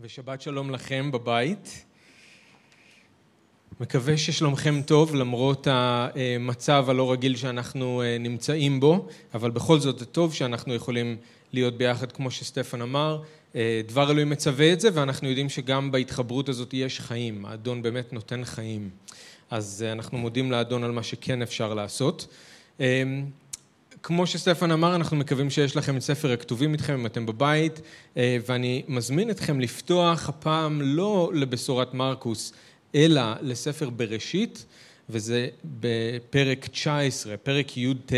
ושבת שלום לכם בבית. מקווה ששלומכם טוב למרות המצב הלא רגיל שאנחנו אה, נמצאים בו, אבל בכל זאת זה טוב שאנחנו יכולים להיות ביחד כמו שסטפן אמר. אה, דבר אלוהים מצווה את זה ואנחנו יודעים שגם בהתחברות הזאת יש חיים, האדון באמת נותן חיים. אז אה, אנחנו מודים לאדון על מה שכן אפשר לעשות. כמו שסטפן אמר, אנחנו מקווים שיש לכם את ספר הכתובים איתכם אם אתם בבית, אה, ואני מזמין אתכם לפתוח הפעם לא לבשורת מרקוס, אלא לספר בראשית, וזה בפרק 19, פרק י"ט.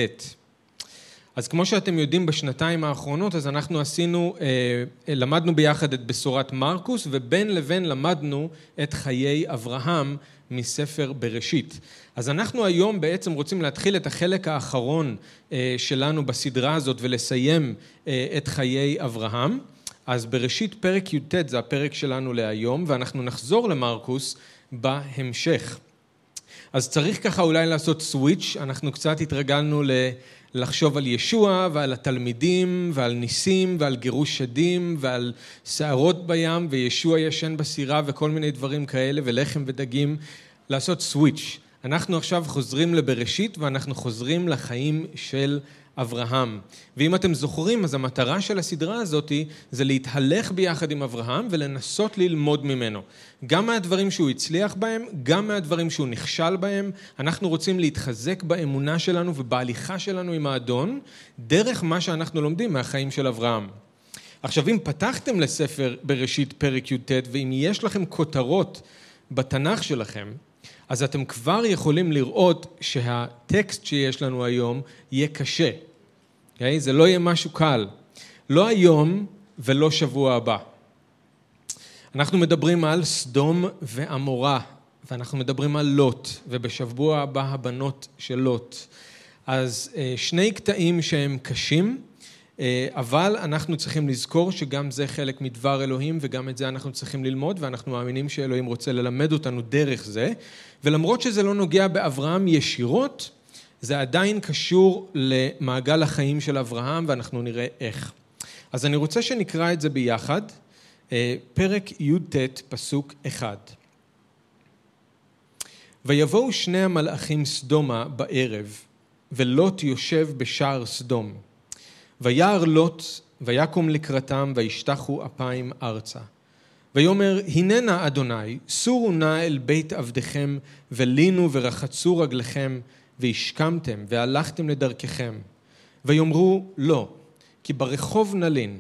אז כמו שאתם יודעים בשנתיים האחרונות, אז אנחנו עשינו, אה, למדנו ביחד את בשורת מרקוס, ובין לבין למדנו את חיי אברהם מספר בראשית. אז אנחנו היום בעצם רוצים להתחיל את החלק האחרון אה, שלנו בסדרה הזאת ולסיים אה, את חיי אברהם. אז בראשית פרק י"ט זה הפרק שלנו להיום, ואנחנו נחזור למרקוס בהמשך. אז צריך ככה אולי לעשות סוויץ', אנחנו קצת התרגלנו לחשוב על ישוע ועל התלמידים ועל ניסים ועל גירוש שדים ועל שערות בים וישוע ישן בסירה וכל מיני דברים כאלה ולחם ודגים, לעשות סוויץ'. אנחנו עכשיו חוזרים לבראשית ואנחנו חוזרים לחיים של אברהם. ואם אתם זוכרים, אז המטרה של הסדרה הזאת זה להתהלך ביחד עם אברהם ולנסות ללמוד ממנו. גם מהדברים שהוא הצליח בהם, גם מהדברים שהוא נכשל בהם. אנחנו רוצים להתחזק באמונה שלנו ובהליכה שלנו עם האדון, דרך מה שאנחנו לומדים מהחיים של אברהם. עכשיו, אם פתחתם לספר בראשית פרק י"ט, ואם יש לכם כותרות בתנ"ך שלכם, אז אתם כבר יכולים לראות שהטקסט שיש לנו היום יהיה קשה. Okay? אוקיי? זה לא יהיה משהו קל. לא היום ולא שבוע הבא. אנחנו מדברים על סדום ועמורה, ואנחנו מדברים על לוט, ובשבוע הבא הבנות של לוט. אז אה, שני קטעים שהם קשים, אה, אבל אנחנו צריכים לזכור שגם זה חלק מדבר אלוהים וגם את זה אנחנו צריכים ללמוד ואנחנו מאמינים שאלוהים רוצה ללמד אותנו דרך זה ולמרות שזה לא נוגע באברהם ישירות, זה עדיין קשור למעגל החיים של אברהם ואנחנו נראה איך. אז אני רוצה שנקרא את זה ביחד, אה, פרק י"ט פסוק אחד. ויבואו שני המלאכים סדומה בערב ולוט יושב בשער סדום. וירא לוט ויקום לקראתם וישתחו אפיים ארצה. ויאמר הננה אדוני סורו נא אל בית עבדכם ולינו ורחצו רגליכם והשכמתם והלכתם לדרככם. ויאמרו לא כי ברחוב נלין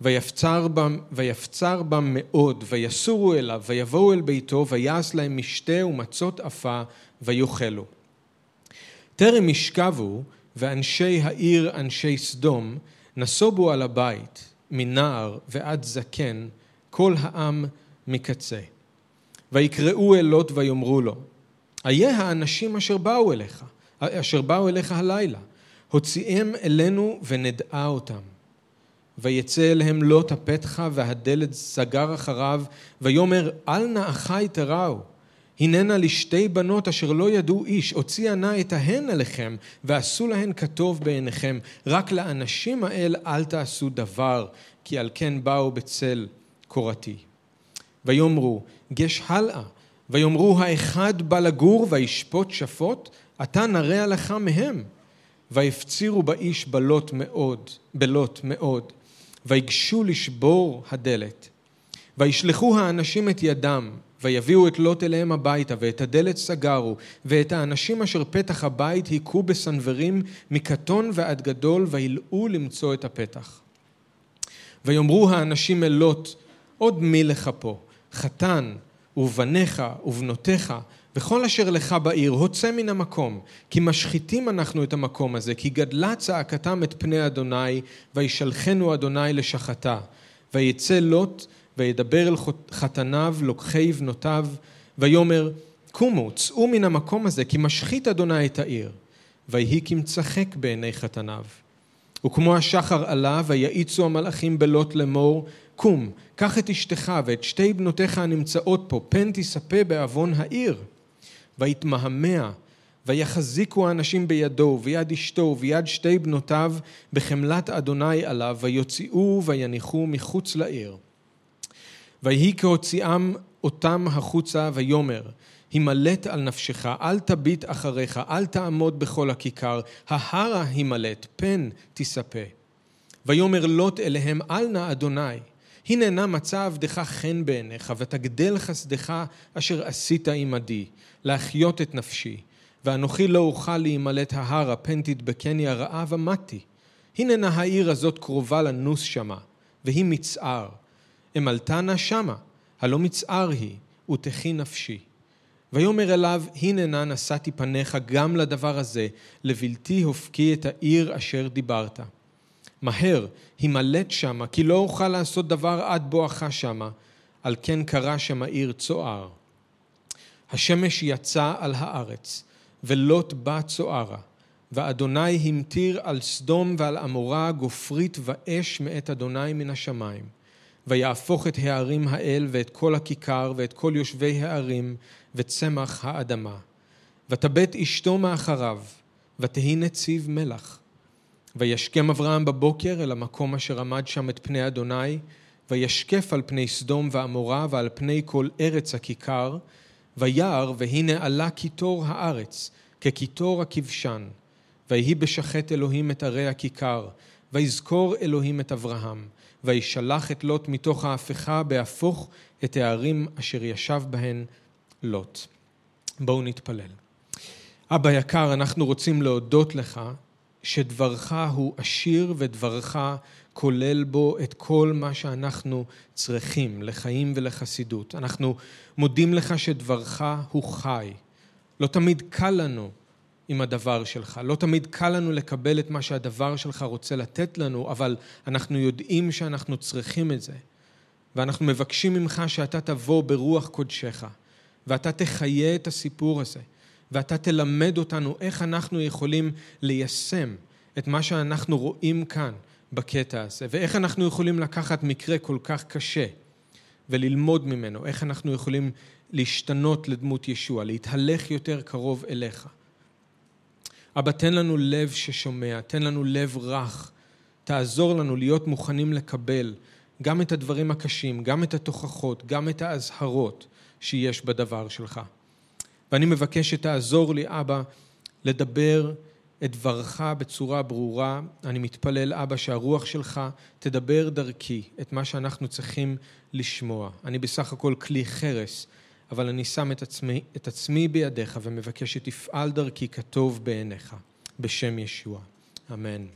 ויפצר בם, ויפצר בם מאוד ויסורו אליו ויבואו אל ביתו ויעש להם משתה ומצות עפה ויאכלו. טרם ישכבו ואנשי העיר, אנשי סדום, נסובו על הבית, מנער ועד זקן, כל העם מקצה. ויקראו אל לוט ויאמרו לו, איה האנשים אשר באו אליך, אשר באו אליך הלילה, הוציאם אלינו ונדעה אותם. ויצא אליהם לוט הפתחה והדלת סגר אחריו, ויאמר אל נא אחי תראו, הננה לשתי בנות אשר לא ידעו איש, הוציאה נא את ההן אליכם, ועשו להן כטוב בעיניכם, רק לאנשים האל אל תעשו דבר, כי על כן באו בצל קורתי. ויאמרו, גש הלאה, ויאמרו האחד בא לגור וישפוט שפוט, אתה נרע לך מהם. ויפצירו באיש בלוט מאוד, בלוט מאוד, ויגשו לשבור הדלת. וישלחו האנשים את ידם, ויביאו את לוט אליהם הביתה, ואת הדלת סגרו, ואת האנשים אשר פתח הבית היכו בסנוורים מקטון ועד גדול, וילאו למצוא את הפתח. ויאמרו האנשים אל לוט, עוד מי לך פה, חתן, ובניך, ובנותיך, וכל אשר לך בעיר, הוצא מן המקום, כי משחיתים אנחנו את המקום הזה, כי גדלה צעקתם את פני אדוני, וישלחנו אדוני לשחתה. ויצא לוט, וידבר אל חתניו, לוקחי בנותיו, ויאמר, קומו, צאו מן המקום הזה, כי משחית אדוני את העיר. ויהי כמצחק בעיני חתניו. וכמו השחר עלה, ויעיצו המלאכים בלוט לאמור, קום, קח את אשתך ואת שתי בנותיך הנמצאות פה, פן תספה בעוון העיר. ויתמהמה, ויחזיקו האנשים בידו, ויד אשתו, ויד שתי בנותיו, בחמלת אדוני עליו, ויוציאו ויניחו מחוץ לעיר. ויהי כהוציאם אותם החוצה ויאמר הימלט על נפשך, אל תביט אחריך, אל תעמוד בכל הכיכר, ההרה הימלט, פן תספה. ויאמר לוט אליהם, אל נא אדוני, הנה נא מצא עבדך חן בעיניך, ותגדל חסדך אשר עשית עמדי, להחיות את נפשי. ואנוכי לא אוכל להימלט ההרה, פן תדבקני הרעה ומתי. הנה נא העיר הזאת קרובה לנוס שמה, והיא מצער. אמלתה נא שמה, הלא מצער היא, ותחי נפשי. ויאמר אליו, הנה נא נשאתי פניך גם לדבר הזה, לבלתי הופקי את העיר אשר דיברת. מהר, הימלט שמה, כי לא אוכל לעשות דבר עד בואכה שמה, על כן קרא שם העיר צוער. השמש יצא על הארץ, ולוט בא צוערה, ואדוני המטיר על סדום ועל עמורה גופרית ואש מאת אדוני מן השמיים. ויהפוך את הערים האל ואת כל הכיכר ואת כל יושבי הערים וצמח האדמה. ותבט אשתו מאחריו, ותהי נציב מלח. וישכם אברהם בבוקר אל המקום אשר עמד שם את פני אדוני, וישקף על פני סדום ועמורה ועל פני כל ארץ הכיכר, וירא והנה עלה קיטור הארץ, כקיטור הכבשן. ויהי בשחט אלוהים את ערי הכיכר, ויזכור אלוהים את אברהם, וישלח את לוט מתוך ההפכה בהפוך את הערים אשר ישב בהן לוט. בואו נתפלל. אבא יקר, אנחנו רוצים להודות לך שדברך הוא עשיר ודברך כולל בו את כל מה שאנחנו צריכים לחיים ולחסידות. אנחנו מודים לך שדברך הוא חי. לא תמיד קל לנו עם הדבר שלך, לא תמיד קל לנו לקבל את מה שהדבר שלך רוצה לתת לנו, אבל אנחנו יודעים שאנחנו צריכים את זה. ואנחנו מבקשים ממך שאתה תבוא ברוח קודשך, ואתה תחיה את הסיפור הזה. ואתה תלמד אותנו איך אנחנו יכולים ליישם את מה שאנחנו רואים כאן בקטע הזה, ואיך אנחנו יכולים לקחת מקרה כל כך קשה וללמוד ממנו, איך אנחנו יכולים להשתנות לדמות ישוע, להתהלך יותר קרוב אליך. אבא, תן לנו לב ששומע, תן לנו לב רך, תעזור לנו להיות מוכנים לקבל גם את הדברים הקשים, גם את התוכחות, גם את האזהרות שיש בדבר שלך. ואני מבקש שתעזור לי, אבא, לדבר את דברך בצורה ברורה. אני מתפלל, אבא, שהרוח שלך תדבר דרכי את מה שאנחנו צריכים לשמוע. אני בסך הכל כלי חרס, אבל אני שם את עצמי, את עצמי בידיך ומבקש שתפעל דרכי כטוב בעיניך, בשם ישוע. אמן.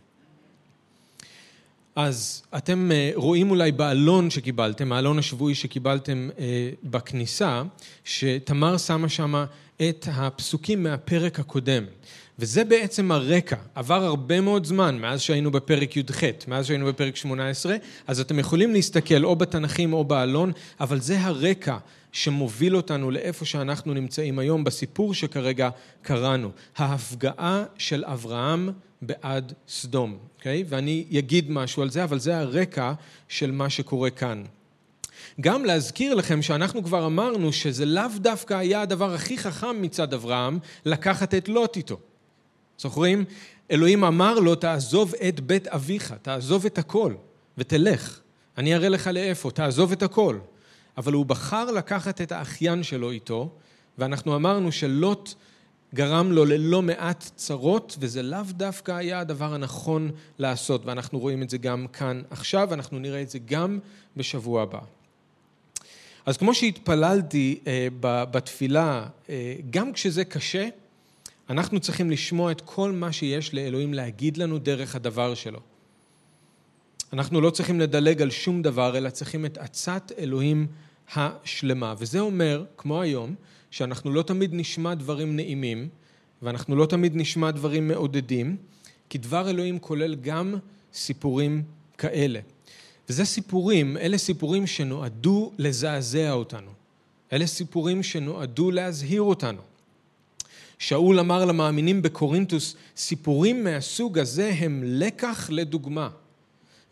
אז אתם אה, רואים אולי בעלון שקיבלתם, העלון השבועי שקיבלתם אה, בכניסה, שתמר שמה שמה את הפסוקים מהפרק הקודם. וזה בעצם הרקע. עבר הרבה מאוד זמן מאז שהיינו בפרק י"ח, מאז שהיינו בפרק 18, אז אתם יכולים להסתכל או בתנ"כים או בעלון, אבל זה הרקע שמוביל אותנו לאיפה שאנחנו נמצאים היום בסיפור שכרגע קראנו. ההפגעה של אברהם בעד סדום, אוקיי? Okay? ואני אגיד משהו על זה, אבל זה הרקע של מה שקורה כאן. גם להזכיר לכם שאנחנו כבר אמרנו שזה לאו דווקא היה הדבר הכי חכם מצד אברהם לקחת את לוט איתו. זוכרים? אלוהים אמר לו, תעזוב את בית אביך, תעזוב את הכל ותלך. אני אראה לך לאיפה, תעזוב את הכל. אבל הוא בחר לקחת את האחיין שלו איתו, ואנחנו אמרנו שלוט גרם לו ללא מעט צרות, וזה לאו דווקא היה הדבר הנכון לעשות, ואנחנו רואים את זה גם כאן עכשיו, ואנחנו נראה את זה גם בשבוע הבא. אז כמו שהתפללתי אה, בתפילה, אה, גם כשזה קשה, אנחנו צריכים לשמוע את כל מה שיש לאלוהים להגיד לנו דרך הדבר שלו. אנחנו לא צריכים לדלג על שום דבר, אלא צריכים את עצת אלוהים השלמה. וזה אומר, כמו היום, שאנחנו לא תמיד נשמע דברים נעימים, ואנחנו לא תמיד נשמע דברים מעודדים, כי דבר אלוהים כולל גם סיפורים כאלה. וזה סיפורים, אלה סיפורים שנועדו לזעזע אותנו. אלה סיפורים שנועדו להזהיר אותנו. שאול אמר למאמינים בקורינטוס, סיפורים מהסוג הזה הם לקח לדוגמה.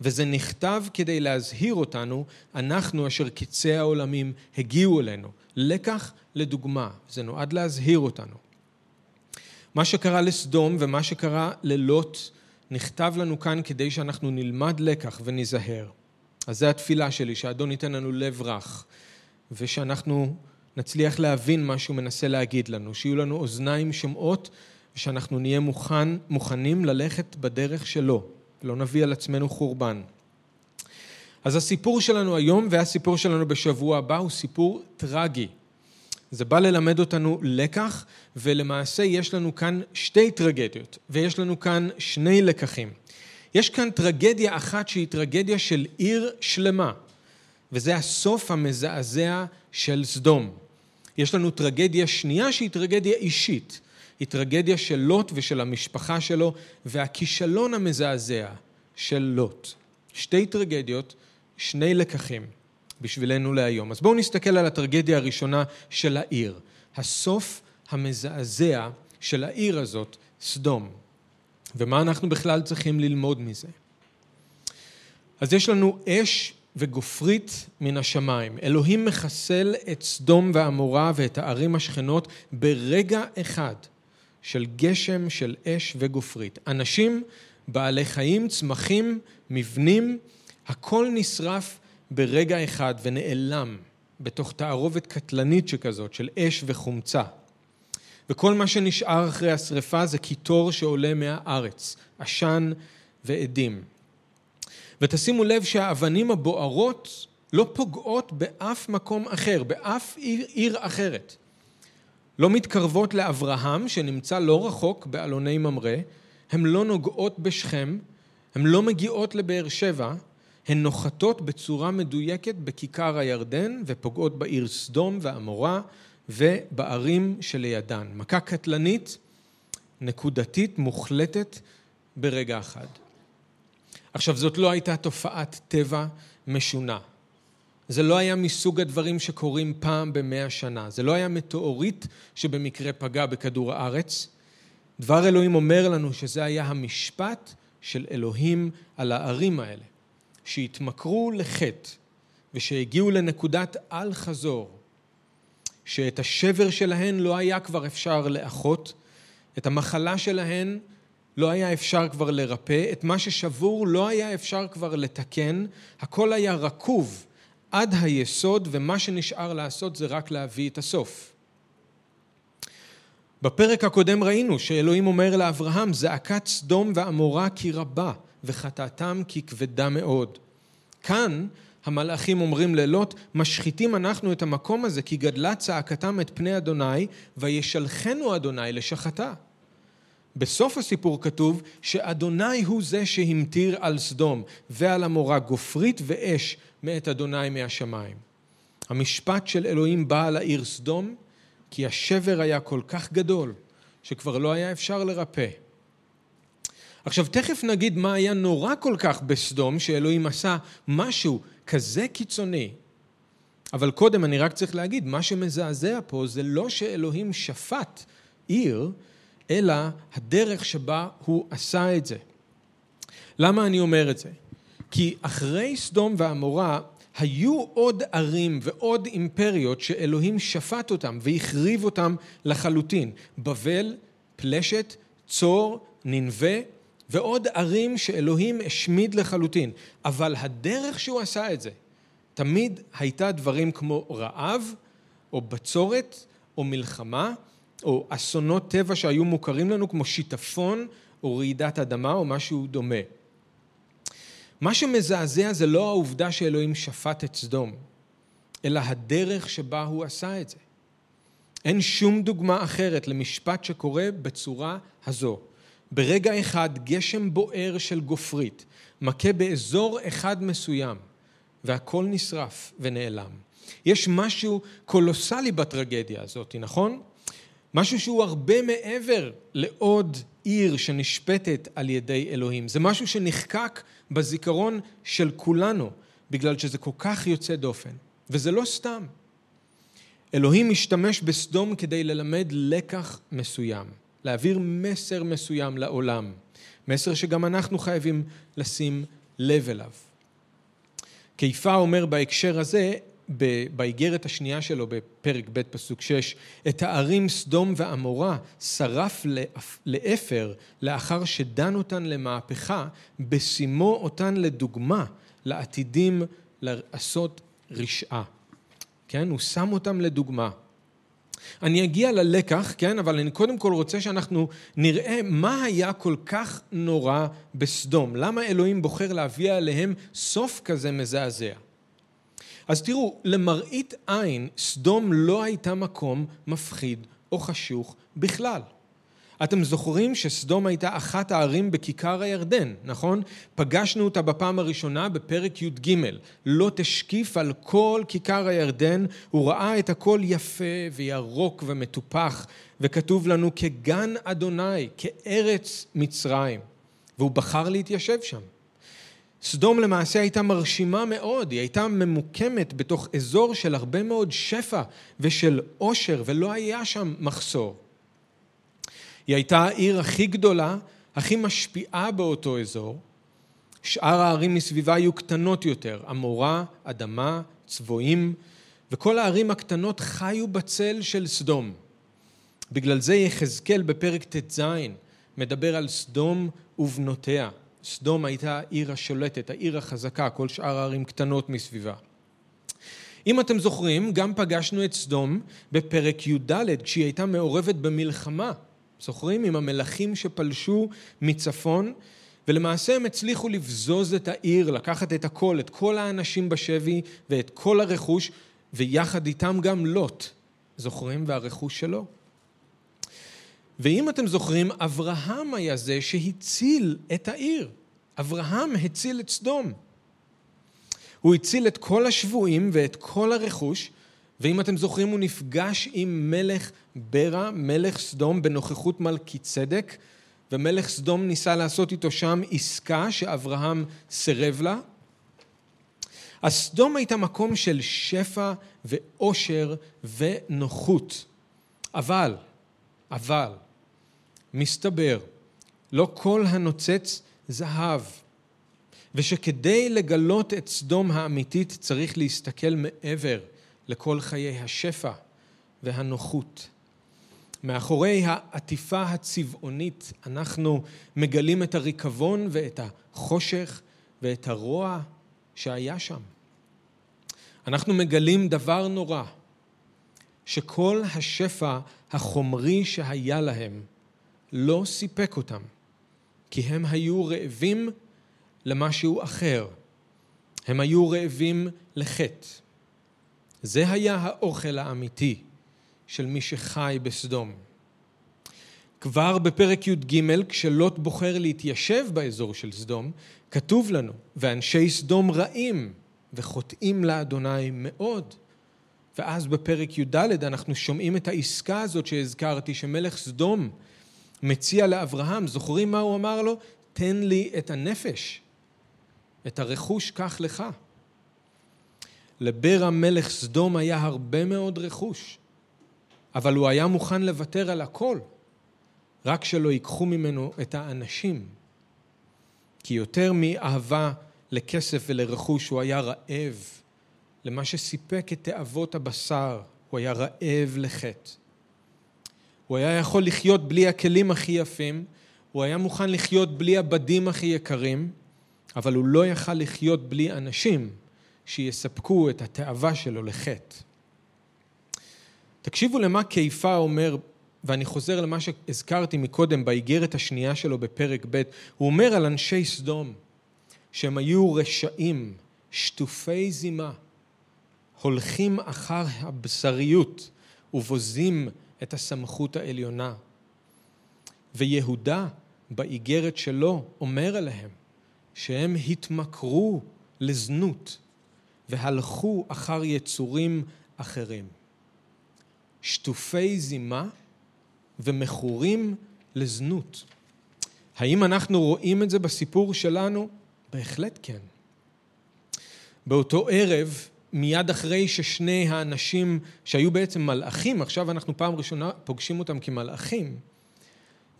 וזה נכתב כדי להזהיר אותנו, אנחנו אשר קצי העולמים הגיעו אלינו. לקח לדוגמה, זה נועד להזהיר אותנו. מה שקרה לסדום ומה שקרה ללוט נכתב לנו כאן כדי שאנחנו נלמד לקח וניזהר. אז זו התפילה שלי, שהאדון ייתן לנו לב רך, ושאנחנו נצליח להבין מה שהוא מנסה להגיד לנו, שיהיו לנו אוזניים שומעות, ושאנחנו נהיה מוכן, מוכנים ללכת בדרך שלו, לא נביא על עצמנו חורבן. אז הסיפור שלנו היום והסיפור שלנו בשבוע הבא הוא סיפור טרגי. זה בא ללמד אותנו לקח, ולמעשה יש לנו כאן שתי טרגדיות, ויש לנו כאן שני לקחים. יש כאן טרגדיה אחת שהיא טרגדיה של עיר שלמה, וזה הסוף המזעזע של סדום. יש לנו טרגדיה שנייה שהיא טרגדיה אישית. היא טרגדיה של לוט ושל המשפחה שלו, והכישלון המזעזע של לוט. שתי טרגדיות, שני לקחים בשבילנו להיום. אז בואו נסתכל על הטרגדיה הראשונה של העיר. הסוף המזעזע של העיר הזאת, סדום. ומה אנחנו בכלל צריכים ללמוד מזה? אז יש לנו אש וגופרית מן השמיים. אלוהים מחסל את סדום ועמורה ואת הערים השכנות ברגע אחד של גשם של אש וגופרית. אנשים, בעלי חיים, צמחים, מבנים, הכל נשרף ברגע אחד ונעלם בתוך תערובת קטלנית שכזאת של אש וחומצה. וכל מה שנשאר אחרי השרפה זה קיטור שעולה מהארץ, עשן ועדים. ותשימו לב שהאבנים הבוערות לא פוגעות באף מקום אחר, באף עיר, עיר אחרת. לא מתקרבות לאברהם, שנמצא לא רחוק באלוני ממרא, הן לא נוגעות בשכם, הן לא מגיעות לבאר שבע, הן נוחתות בצורה מדויקת בכיכר הירדן ופוגעות בעיר סדום ועמורה ובערים שלידן. מכה קטלנית, נקודתית, מוחלטת, ברגע אחד. עכשיו, זאת לא הייתה תופעת טבע משונה. זה לא היה מסוג הדברים שקורים פעם במאה שנה. זה לא היה מטאוריט שבמקרה פגע בכדור הארץ. דבר אלוהים אומר לנו שזה היה המשפט של אלוהים על הערים האלה, שהתמכרו לחטא ושהגיעו לנקודת אל חזור, שאת השבר שלהן לא היה כבר אפשר לאחות, את המחלה שלהן לא היה אפשר כבר לרפא, את מה ששבור לא היה אפשר כבר לתקן, הכל היה רקוב עד היסוד, ומה שנשאר לעשות זה רק להביא את הסוף. בפרק הקודם ראינו שאלוהים אומר לאברהם, זעקת סדום ועמורה כי רבה, וחטאתם כי כבדה מאוד. כאן המלאכים אומרים ללוט, משחיתים אנחנו את המקום הזה, כי גדלה צעקתם את פני אדוני, וישלחנו אדוני לשחתה. בסוף הסיפור כתוב שאדוני הוא זה שהמטיר על סדום ועל עמורה גופרית ואש מאת אדוני מהשמיים. המשפט של אלוהים בא על העיר סדום כי השבר היה כל כך גדול שכבר לא היה אפשר לרפא. עכשיו תכף נגיד מה היה נורא כל כך בסדום שאלוהים עשה משהו כזה קיצוני. אבל קודם אני רק צריך להגיד, מה שמזעזע פה זה לא שאלוהים שפט עיר, אלא הדרך שבה הוא עשה את זה. למה אני אומר את זה? כי אחרי סדום ועמורה היו עוד ערים ועוד אימפריות שאלוהים שפט אותם והחריב אותם לחלוטין. בבל, פלשת, צור, ננבה ועוד ערים שאלוהים השמיד לחלוטין. אבל הדרך שהוא עשה את זה תמיד הייתה דברים כמו רעב או בצורת או מלחמה או אסונות טבע שהיו מוכרים לנו כמו שיטפון או רעידת אדמה או משהו דומה. מה שמזעזע זה לא העובדה שאלוהים שפט את סדום, אלא הדרך שבה הוא עשה את זה. אין שום דוגמה אחרת למשפט שקורה בצורה הזו. ברגע אחד גשם בוער של גופרית מכה באזור אחד מסוים והכל נשרף ונעלם. יש משהו קולוסלי בטרגדיה הזאת, נכון? משהו שהוא הרבה מעבר לעוד עיר שנשפטת על ידי אלוהים. זה משהו שנחקק בזיכרון של כולנו, בגלל שזה כל כך יוצא דופן. וזה לא סתם. אלוהים משתמש בסדום כדי ללמד לקח מסוים, להעביר מסר מסוים לעולם, מסר שגם אנחנו חייבים לשים לב אליו. קיפה אומר בהקשר הזה, באיגרת השנייה שלו בפרק ב' פסוק 6, את הערים סדום ועמורה שרף לאפר לאחר שדן אותן למהפכה, בשימו אותן לדוגמה לעתידים לעשות רשעה. כן? הוא שם אותם לדוגמה. אני אגיע ללקח, כן? אבל אני קודם כל רוצה שאנחנו נראה מה היה כל כך נורא בסדום. למה אלוהים בוחר להביא עליהם סוף כזה מזעזע? אז תראו, למראית עין, סדום לא הייתה מקום מפחיד או חשוך בכלל. אתם זוכרים שסדום הייתה אחת הערים בכיכר הירדן, נכון? פגשנו אותה בפעם הראשונה בפרק י"ג. לא תשקיף על כל כיכר הירדן, הוא ראה את הכל יפה וירוק ומטופח, וכתוב לנו כגן אדוני, כארץ מצרים. והוא בחר להתיישב שם. סדום למעשה הייתה מרשימה מאוד, היא הייתה ממוקמת בתוך אזור של הרבה מאוד שפע ושל עושר, ולא היה שם מחסור. היא הייתה העיר הכי גדולה, הכי משפיעה באותו אזור. שאר הערים מסביבה היו קטנות יותר, עמורה, אדמה, צבועים, וכל הערים הקטנות חיו בצל של סדום. בגלל זה יחזקאל בפרק ט"ז מדבר על סדום ובנותיה. סדום הייתה העיר השולטת, העיר החזקה, כל שאר הערים קטנות מסביבה. אם אתם זוכרים, גם פגשנו את סדום בפרק י"ד, כשהיא הייתה מעורבת במלחמה זוכרים? עם המלכים שפלשו מצפון, ולמעשה הם הצליחו לבזוז את העיר, לקחת את הכל, את כל האנשים בשבי ואת כל הרכוש, ויחד איתם גם לוט, זוכרים? והרכוש שלו. ואם אתם זוכרים, אברהם היה זה שהציל את העיר. אברהם הציל את סדום. הוא הציל את כל השבויים ואת כל הרכוש, ואם אתם זוכרים, הוא נפגש עם מלך ברע, מלך סדום, בנוכחות מלכי צדק, ומלך סדום ניסה לעשות איתו שם עסקה שאברהם סירב לה. אז סדום הייתה מקום של שפע ואושר ונוחות. אבל, אבל, מסתבר, לא כל הנוצץ זהב, ושכדי לגלות את סדום האמיתית צריך להסתכל מעבר לכל חיי השפע והנוחות. מאחורי העטיפה הצבעונית אנחנו מגלים את הריקבון ואת החושך ואת הרוע שהיה שם. אנחנו מגלים דבר נורא, שכל השפע החומרי שהיה להם לא סיפק אותם, כי הם היו רעבים למשהו אחר. הם היו רעבים לחטא. זה היה האוכל האמיתי של מי שחי בסדום. כבר בפרק י"ג, כשלוט בוחר להתיישב באזור של סדום, כתוב לנו, ואנשי סדום רעים וחוטאים לאדוני מאוד. ואז בפרק י"ד אנחנו שומעים את העסקה הזאת שהזכרתי, שמלך סדום מציע לאברהם, זוכרים מה הוא אמר לו? תן לי את הנפש, את הרכוש קח לך. לבר המלך סדום היה הרבה מאוד רכוש, אבל הוא היה מוכן לוותר על הכל, רק שלא ייקחו ממנו את האנשים. כי יותר מאהבה לכסף ולרכוש, הוא היה רעב למה שסיפק את תאוות הבשר, הוא היה רעב לחטא. הוא היה יכול לחיות בלי הכלים הכי יפים, הוא היה מוכן לחיות בלי הבדים הכי יקרים, אבל הוא לא יכל לחיות בלי אנשים. שיספקו את התאווה שלו לחטא. תקשיבו למה קיפה אומר, ואני חוזר למה שהזכרתי מקודם באיגרת השנייה שלו בפרק ב', הוא אומר על אנשי סדום שהם היו רשעים, שטופי זימה, הולכים אחר הבשריות ובוזים את הסמכות העליונה. ויהודה באיגרת שלו אומר עליהם שהם התמכרו לזנות, והלכו אחר יצורים אחרים. שטופי זימה ומכורים לזנות. האם אנחנו רואים את זה בסיפור שלנו? בהחלט כן. באותו ערב, מיד אחרי ששני האנשים שהיו בעצם מלאכים, עכשיו אנחנו פעם ראשונה פוגשים אותם כמלאכים,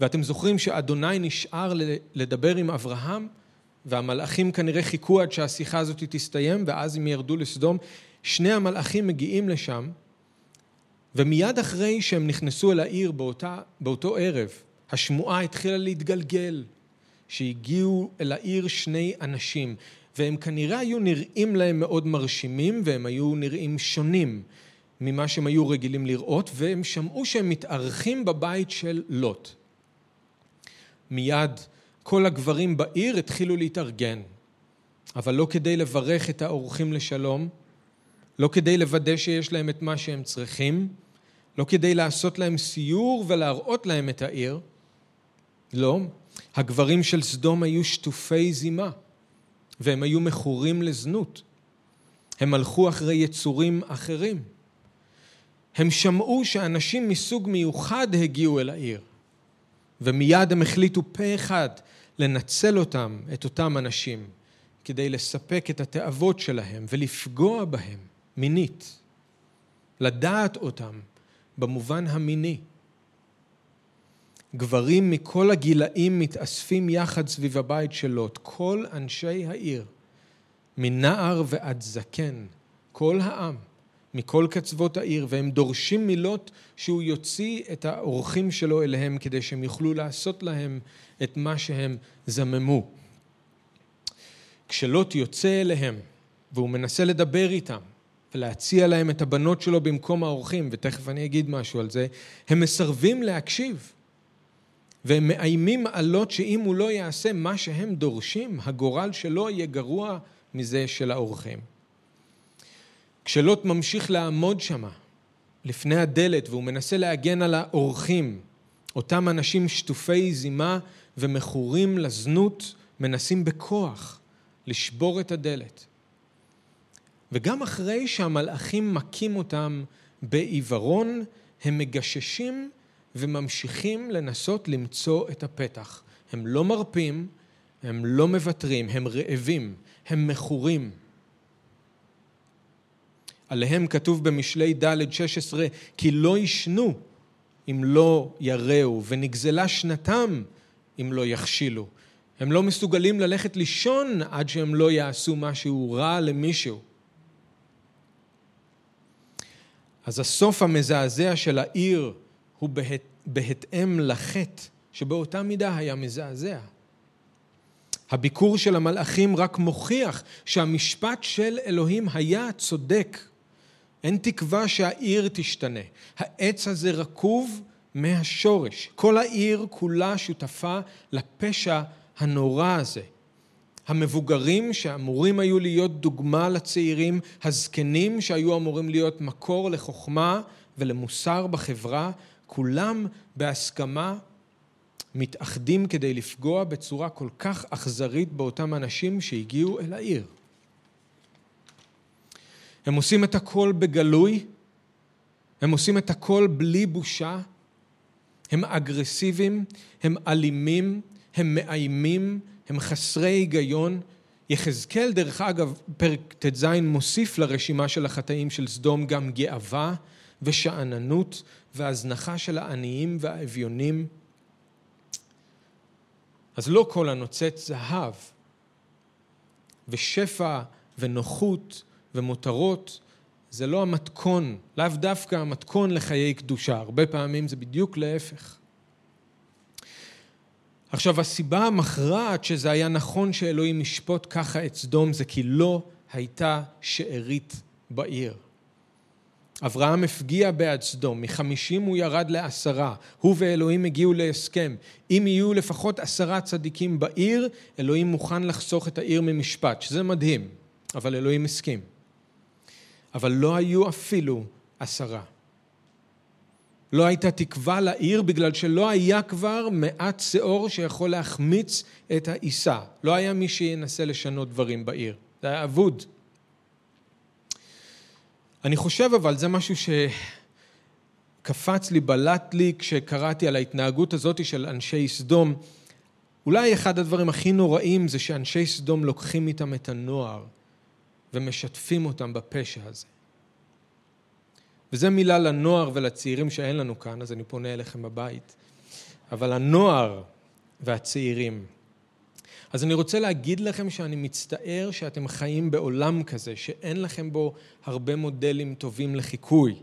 ואתם זוכרים שאדוני נשאר לדבר עם אברהם, והמלאכים כנראה חיכו עד שהשיחה הזאת תסתיים, ואז הם ירדו לסדום. שני המלאכים מגיעים לשם, ומיד אחרי שהם נכנסו אל העיר באותה, באותו ערב, השמועה התחילה להתגלגל, שהגיעו אל העיר שני אנשים, והם כנראה היו נראים להם מאוד מרשימים, והם היו נראים שונים ממה שהם היו רגילים לראות, והם שמעו שהם מתארחים בבית של לוט. מיד כל הגברים בעיר התחילו להתארגן, אבל לא כדי לברך את האורחים לשלום, לא כדי לוודא שיש להם את מה שהם צריכים, לא כדי לעשות להם סיור ולהראות להם את העיר. לא, הגברים של סדום היו שטופי זימה, והם היו מכורים לזנות. הם הלכו אחרי יצורים אחרים. הם שמעו שאנשים מסוג מיוחד הגיעו אל העיר, ומיד הם החליטו פה אחד לנצל אותם, את אותם אנשים, כדי לספק את התאוות שלהם ולפגוע בהם מינית, לדעת אותם במובן המיני. גברים מכל הגילאים מתאספים יחד סביב הבית של לוט, כל אנשי העיר, מנער ועד זקן, כל העם, מכל קצוות העיר, והם דורשים מלוט שהוא יוציא את האורחים שלו אליהם כדי שהם יוכלו לעשות להם את מה שהם זממו. כשלוט יוצא אליהם והוא מנסה לדבר איתם ולהציע להם את הבנות שלו במקום האורחים, ותכף אני אגיד משהו על זה, הם מסרבים להקשיב. והם מאיימים על לוט שאם הוא לא יעשה מה שהם דורשים, הגורל שלו יהיה גרוע מזה של האורחים. כשלוט ממשיך לעמוד שמה, לפני הדלת, והוא מנסה להגן על האורחים, אותם אנשים שטופי זימה ומכורים לזנות, מנסים בכוח לשבור את הדלת. וגם אחרי שהמלאכים מכים אותם בעיוורון, הם מגששים וממשיכים לנסות למצוא את הפתח. הם לא מרפים, הם לא מוותרים, הם רעבים, הם מכורים. עליהם כתוב במשלי ד' 16, כי לא ישנו אם לא יראו, ונגזלה שנתם אם לא יכשילו. הם לא מסוגלים ללכת לישון עד שהם לא יעשו משהו רע למישהו. אז הסוף המזעזע של העיר הוא בהת, בהתאם לחטא, שבאותה מידה היה מזעזע. הביקור של המלאכים רק מוכיח שהמשפט של אלוהים היה צודק. אין תקווה שהעיר תשתנה. העץ הזה רקוב מהשורש. כל העיר כולה שותפה לפשע הנורא הזה. המבוגרים שאמורים היו להיות דוגמה לצעירים, הזקנים שהיו אמורים להיות מקור לחוכמה ולמוסר בחברה, כולם בהסכמה מתאחדים כדי לפגוע בצורה כל כך אכזרית באותם אנשים שהגיעו אל העיר. הם עושים את הכל בגלוי, הם עושים את הכל בלי בושה, הם אגרסיביים, הם אלימים, הם מאיימים, הם חסרי היגיון. יחזקאל, דרך אגב, פרק ט"ז מוסיף לרשימה של החטאים של סדום גם גאווה ושאננות והזנחה של העניים והאביונים. אז לא כל הנוצץ זהב, ושפע ונוחות ומותרות זה לא המתכון, לאו דווקא המתכון לחיי קדושה, הרבה פעמים זה בדיוק להפך. עכשיו, הסיבה המכרעת שזה היה נכון שאלוהים ישפוט ככה את סדום זה כי לא הייתה שארית בעיר. אברהם הפגיע בעד סדום, מחמישים הוא ירד לעשרה, הוא ואלוהים הגיעו להסכם. אם יהיו לפחות עשרה צדיקים בעיר, אלוהים מוכן לחסוך את העיר ממשפט, שזה מדהים, אבל אלוהים הסכים. אבל לא היו אפילו עשרה. לא הייתה תקווה לעיר בגלל שלא היה כבר מעט שאור שיכול להחמיץ את העיסה. לא היה מי שינסה לשנות דברים בעיר. זה היה אבוד. אני חושב אבל, זה משהו שקפץ לי, בלט לי, כשקראתי על ההתנהגות הזאת של אנשי סדום. אולי אחד הדברים הכי נוראים זה שאנשי סדום לוקחים איתם את הנוער ומשתפים אותם בפשע הזה. וזה מילה לנוער ולצעירים שאין לנו כאן, אז אני פונה אליכם בבית. אבל הנוער והצעירים. אז אני רוצה להגיד לכם שאני מצטער שאתם חיים בעולם כזה, שאין לכם בו הרבה מודלים טובים לחיקוי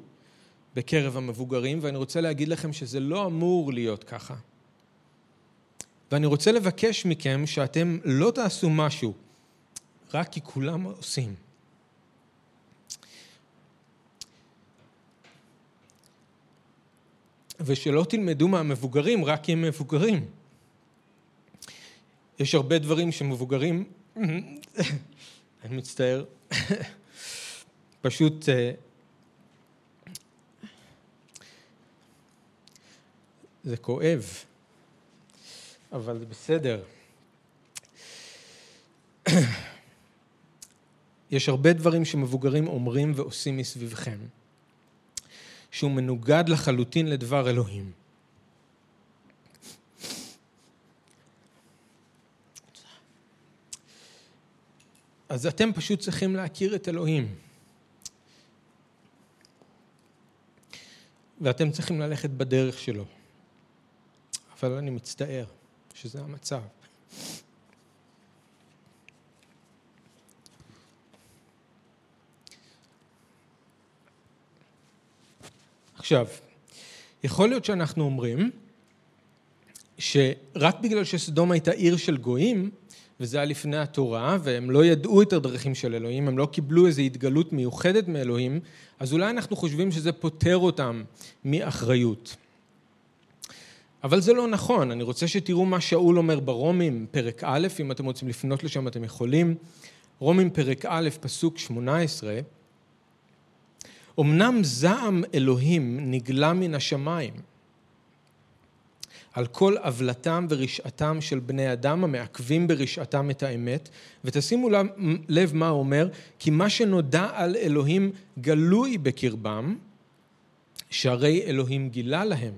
בקרב המבוגרים, ואני רוצה להגיד לכם שזה לא אמור להיות ככה. ואני רוצה לבקש מכם שאתם לא תעשו משהו רק כי כולם עושים. ושלא תלמדו מהמבוגרים רק כי הם מבוגרים. יש הרבה דברים שמבוגרים, אני מצטער, פשוט אה, זה כואב, אבל זה בסדר. יש הרבה דברים שמבוגרים אומרים ועושים מסביבכם, שהוא מנוגד לחלוטין לדבר אלוהים. אז אתם פשוט צריכים להכיר את אלוהים. ואתם צריכים ללכת בדרך שלו. אבל אני מצטער שזה המצב. עכשיו, יכול להיות שאנחנו אומרים שרק בגלל שסדום הייתה עיר של גויים, וזה היה לפני התורה, והם לא ידעו את הדרכים של אלוהים, הם לא קיבלו איזו התגלות מיוחדת מאלוהים, אז אולי אנחנו חושבים שזה פוטר אותם מאחריות. אבל זה לא נכון, אני רוצה שתראו מה שאול אומר ברומים, פרק א', אם אתם רוצים לפנות לשם אתם יכולים. רומים פרק א', פסוק 18, אמנם זעם אלוהים נגלה מן השמיים על כל עוולתם ורשעתם של בני אדם המעכבים ברשעתם את האמת, ותשימו לב מה הוא אומר, כי מה שנודע על אלוהים גלוי בקרבם, שהרי אלוהים גילה להם.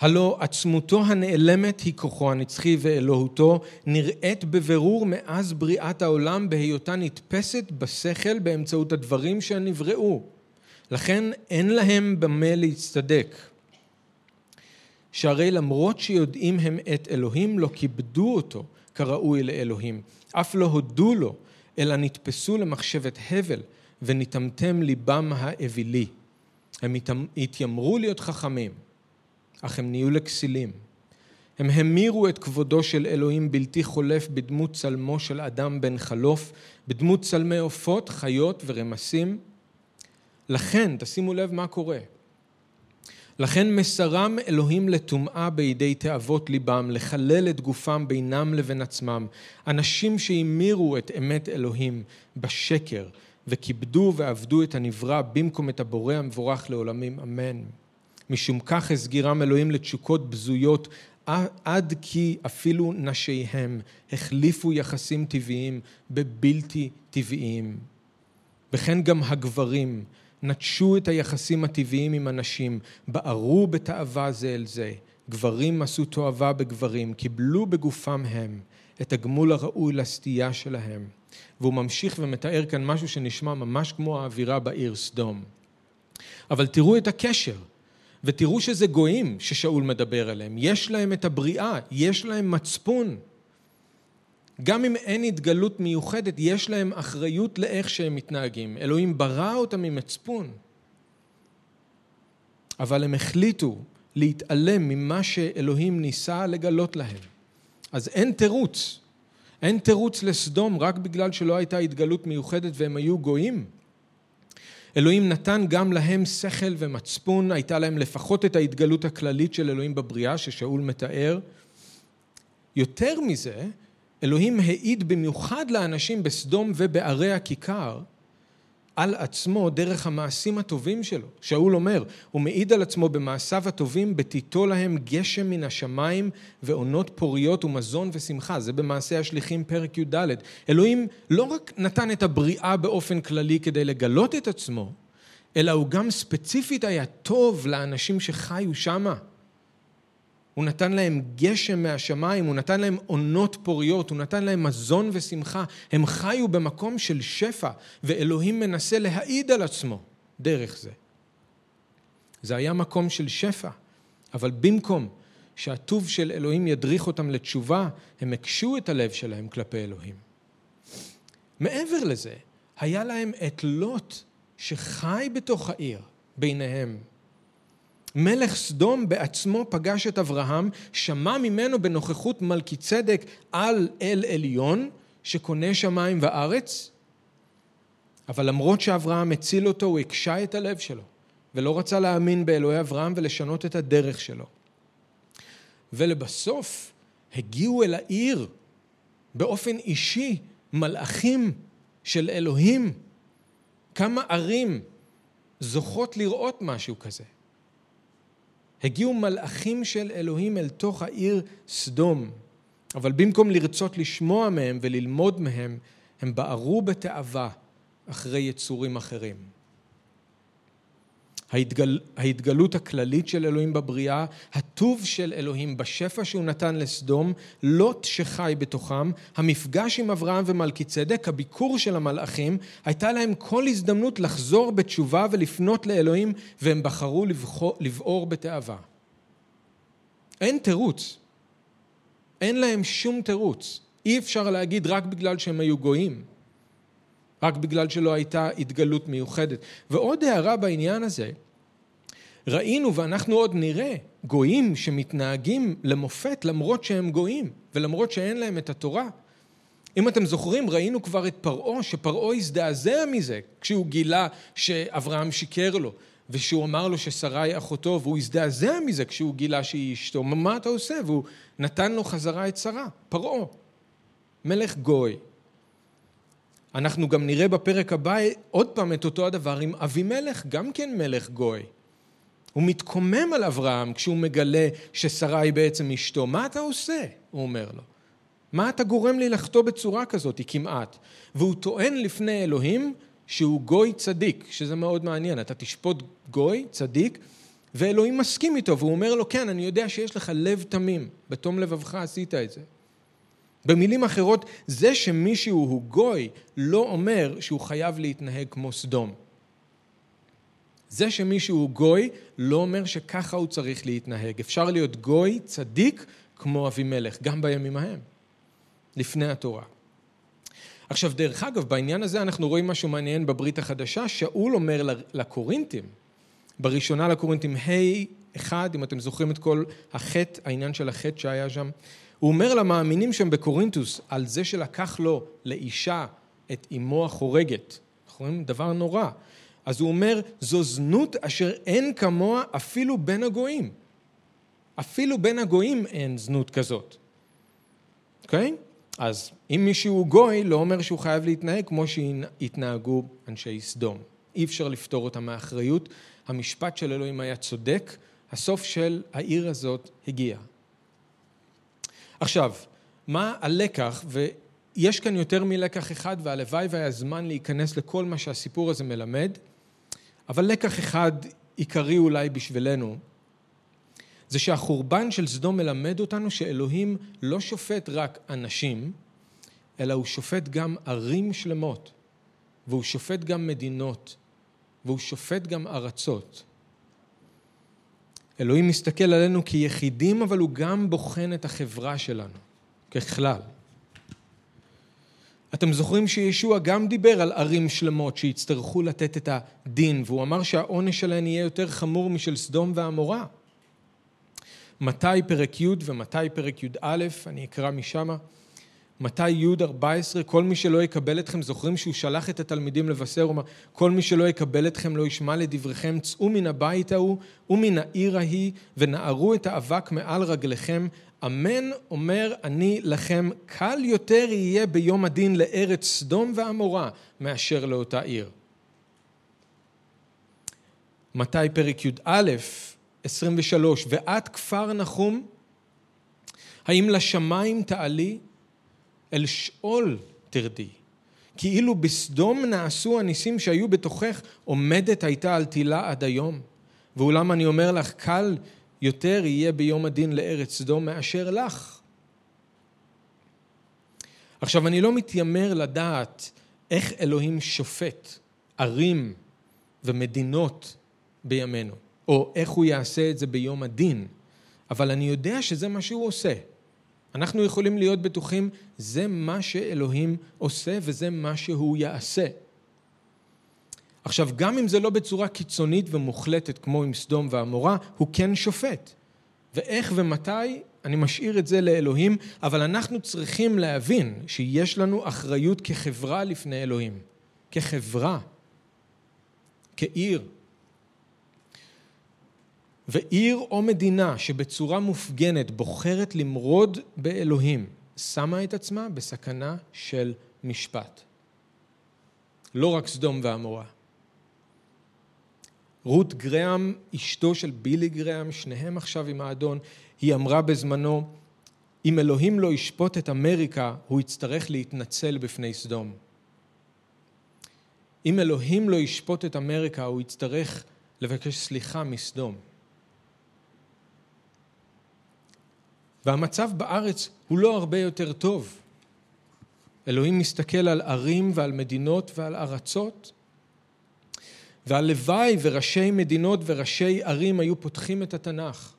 הלא עצמותו הנעלמת היא כוחו הנצחי ואלוהותו נראית בבירור מאז בריאת העולם בהיותה נתפסת בשכל באמצעות הדברים שנבראו. לכן אין להם במה להצטדק. שהרי למרות שיודעים הם את אלוהים לא כיבדו אותו כראוי לאלוהים, אף לא הודו לו, אלא נתפסו למחשבת הבל ונטמטם ליבם האווילי. הם התיימרו להיות חכמים. אך הם נהיו לכסילים. הם המירו את כבודו של אלוהים בלתי חולף בדמות צלמו של אדם בן חלוף, בדמות צלמי עופות, חיות ורמסים. לכן, תשימו לב מה קורה. לכן מסרם אלוהים לטומאה בידי תאוות ליבם, לחלל את גופם בינם לבין עצמם. אנשים שהמירו את אמת אלוהים בשקר, וכיבדו ועבדו את הנברא במקום את הבורא המבורך לעולמים, אמן. משום כך הסגירם אלוהים לתשוקות בזויות עד כי אפילו נשיהם החליפו יחסים טבעיים בבלתי טבעיים. וכן גם הגברים נטשו את היחסים הטבעיים עם הנשים, בערו בתאווה זה אל זה. גברים עשו תועבה בגברים, קיבלו בגופם הם את הגמול הראוי לסטייה שלהם. והוא ממשיך ומתאר כאן משהו שנשמע ממש כמו האווירה בעיר סדום. אבל תראו את הקשר. ותראו שזה גויים ששאול מדבר עליהם, יש להם את הבריאה, יש להם מצפון. גם אם אין התגלות מיוחדת, יש להם אחריות לאיך שהם מתנהגים. אלוהים ברא אותם עם מצפון. אבל הם החליטו להתעלם ממה שאלוהים ניסה לגלות להם. אז אין תירוץ. אין תירוץ לסדום רק בגלל שלא הייתה התגלות מיוחדת והם היו גויים. אלוהים נתן גם להם שכל ומצפון, הייתה להם לפחות את ההתגלות הכללית של אלוהים בבריאה ששאול מתאר. יותר מזה, אלוהים העיד במיוחד לאנשים בסדום ובערי הכיכר על עצמו דרך המעשים הטובים שלו. שאול אומר, הוא מעיד על עצמו במעשיו הטובים, בתיתו להם גשם מן השמיים ועונות פוריות ומזון ושמחה. זה במעשה השליחים פרק י"ד. אלוהים לא רק נתן את הבריאה באופן כללי כדי לגלות את עצמו, אלא הוא גם ספציפית היה טוב לאנשים שחיו שמה. הוא נתן להם גשם מהשמיים, הוא נתן להם עונות פוריות, הוא נתן להם מזון ושמחה. הם חיו במקום של שפע, ואלוהים מנסה להעיד על עצמו דרך זה. זה היה מקום של שפע, אבל במקום שהטוב של אלוהים ידריך אותם לתשובה, הם הקשו את הלב שלהם כלפי אלוהים. מעבר לזה, היה להם את לוט שחי בתוך העיר ביניהם, מלך סדום בעצמו פגש את אברהם, שמע ממנו בנוכחות מלכי צדק על אל עליון, שקונה שמיים וארץ, אבל למרות שאברהם הציל אותו, הוא הקשה את הלב שלו, ולא רצה להאמין באלוהי אברהם ולשנות את הדרך שלו. ולבסוף הגיעו אל העיר באופן אישי מלאכים של אלוהים. כמה ערים זוכות לראות משהו כזה. הגיעו מלאכים של אלוהים אל תוך העיר סדום, אבל במקום לרצות לשמוע מהם וללמוד מהם, הם בערו בתאווה אחרי יצורים אחרים. ההתגל... ההתגלות הכללית של אלוהים בבריאה, הטוב של אלוהים בשפע שהוא נתן לסדום, לוט שחי בתוכם, המפגש עם אברהם ומלכי צדק, הביקור של המלאכים, הייתה להם כל הזדמנות לחזור בתשובה ולפנות לאלוהים, והם בחרו לבחור, לבעור בתאווה. אין תירוץ. אין להם שום תירוץ. אי אפשר להגיד רק בגלל שהם היו גויים. רק בגלל שלא הייתה התגלות מיוחדת. ועוד הערה בעניין הזה, ראינו ואנחנו עוד נראה גויים שמתנהגים למופת למרות שהם גויים ולמרות שאין להם את התורה. אם אתם זוכרים, ראינו כבר את פרעה, שפרעה הזדעזע מזה כשהוא גילה שאברהם שיקר לו, ושהוא אמר לו ששרה אחותו, והוא הזדעזע מזה כשהוא גילה שהיא אשתו. מה אתה עושה? והוא נתן לו חזרה את שרה, פרעה, מלך גוי. אנחנו גם נראה בפרק הבא עוד פעם את אותו הדבר עם אבימלך, גם כן מלך גוי. הוא מתקומם על אברהם כשהוא מגלה ששרה היא בעצם אשתו. מה אתה עושה? הוא אומר לו. מה אתה גורם לי לחטוא בצורה כזאת? היא כמעט. והוא טוען לפני אלוהים שהוא גוי צדיק, שזה מאוד מעניין. אתה תשפוט גוי צדיק, ואלוהים מסכים איתו, והוא אומר לו, כן, אני יודע שיש לך לב תמים, בתום לבבך עשית את זה. במילים אחרות, זה שמישהו הוא גוי לא אומר שהוא חייב להתנהג כמו סדום. זה שמישהו הוא גוי לא אומר שככה הוא צריך להתנהג. אפשר להיות גוי צדיק כמו אבימלך, גם בימים ההם, לפני התורה. עכשיו, דרך אגב, בעניין הזה אנחנו רואים משהו מעניין בברית החדשה. שאול אומר לקורינטים, בראשונה לקורינטים ה' אחד, אם אתם זוכרים את כל החטא, העניין של החטא שהיה שם, הוא אומר למאמינים שם בקורינטוס על זה שלקח לו לאישה את אמו החורגת. אנחנו רואים דבר נורא. אז הוא אומר, זו זנות אשר אין כמוה אפילו בין הגויים. אפילו בין הגויים אין זנות כזאת. אוקיי? Okay? אז אם מישהו גוי, לא אומר שהוא חייב להתנהג כמו שהתנהגו אנשי סדום. אי אפשר לפתור אותם מאחריות. המשפט של אלוהים היה צודק, הסוף של העיר הזאת הגיע. עכשיו, מה הלקח, ויש כאן יותר מלקח אחד, והלוואי והיה זמן להיכנס לכל מה שהסיפור הזה מלמד, אבל לקח אחד עיקרי אולי בשבילנו, זה שהחורבן של סדום מלמד אותנו שאלוהים לא שופט רק אנשים, אלא הוא שופט גם ערים שלמות, והוא שופט גם מדינות, והוא שופט גם ארצות. אלוהים מסתכל עלינו כיחידים, אבל הוא גם בוחן את החברה שלנו, ככלל. אתם זוכרים שישוע גם דיבר על ערים שלמות שיצטרכו לתת את הדין, והוא אמר שהעונש שלהן יהיה יותר חמור משל סדום ועמורה. מתי פרק י' ומתי פרק י"א, אני אקרא משמה. מתי י' 14, כל מי שלא יקבל אתכם, זוכרים שהוא שלח את התלמידים לבשר, הוא אמר, כל מי שלא יקבל אתכם לא ישמע לדבריכם, צאו מן הבית ההוא ומן העיר ההיא ונערו את האבק מעל רגליכם, אמן אומר אני לכם, קל יותר יהיה ביום הדין לארץ סדום ועמורה מאשר לאותה עיר. מתי פרק י"א, 23, ואת כפר נחום, האם לשמיים תעלי? אל שאול תרדי. כאילו בסדום נעשו הניסים שהיו בתוכך, עומדת הייתה על תילה עד היום. ואולם אני אומר לך, קל יותר יהיה ביום הדין לארץ סדום מאשר לך. עכשיו, אני לא מתיימר לדעת איך אלוהים שופט ערים ומדינות בימינו, או איך הוא יעשה את זה ביום הדין, אבל אני יודע שזה מה שהוא עושה. אנחנו יכולים להיות בטוחים, זה מה שאלוהים עושה וזה מה שהוא יעשה. עכשיו, גם אם זה לא בצורה קיצונית ומוחלטת כמו עם סדום ועמורה, הוא כן שופט. ואיך ומתי, אני משאיר את זה לאלוהים, אבל אנחנו צריכים להבין שיש לנו אחריות כחברה לפני אלוהים. כחברה. כעיר. ועיר או מדינה שבצורה מופגנת בוחרת למרוד באלוהים, שמה את עצמה בסכנה של משפט. לא רק סדום ועמורה. רות גרם, אשתו של בילי גרם, שניהם עכשיו עם האדון, היא אמרה בזמנו, אם אלוהים לא ישפוט את אמריקה, הוא יצטרך להתנצל בפני סדום. אם אלוהים לא ישפוט את אמריקה, הוא יצטרך לבקש סליחה מסדום. והמצב בארץ הוא לא הרבה יותר טוב. אלוהים מסתכל על ערים ועל מדינות ועל ארצות, והלוואי וראשי מדינות וראשי ערים היו פותחים את התנ"ך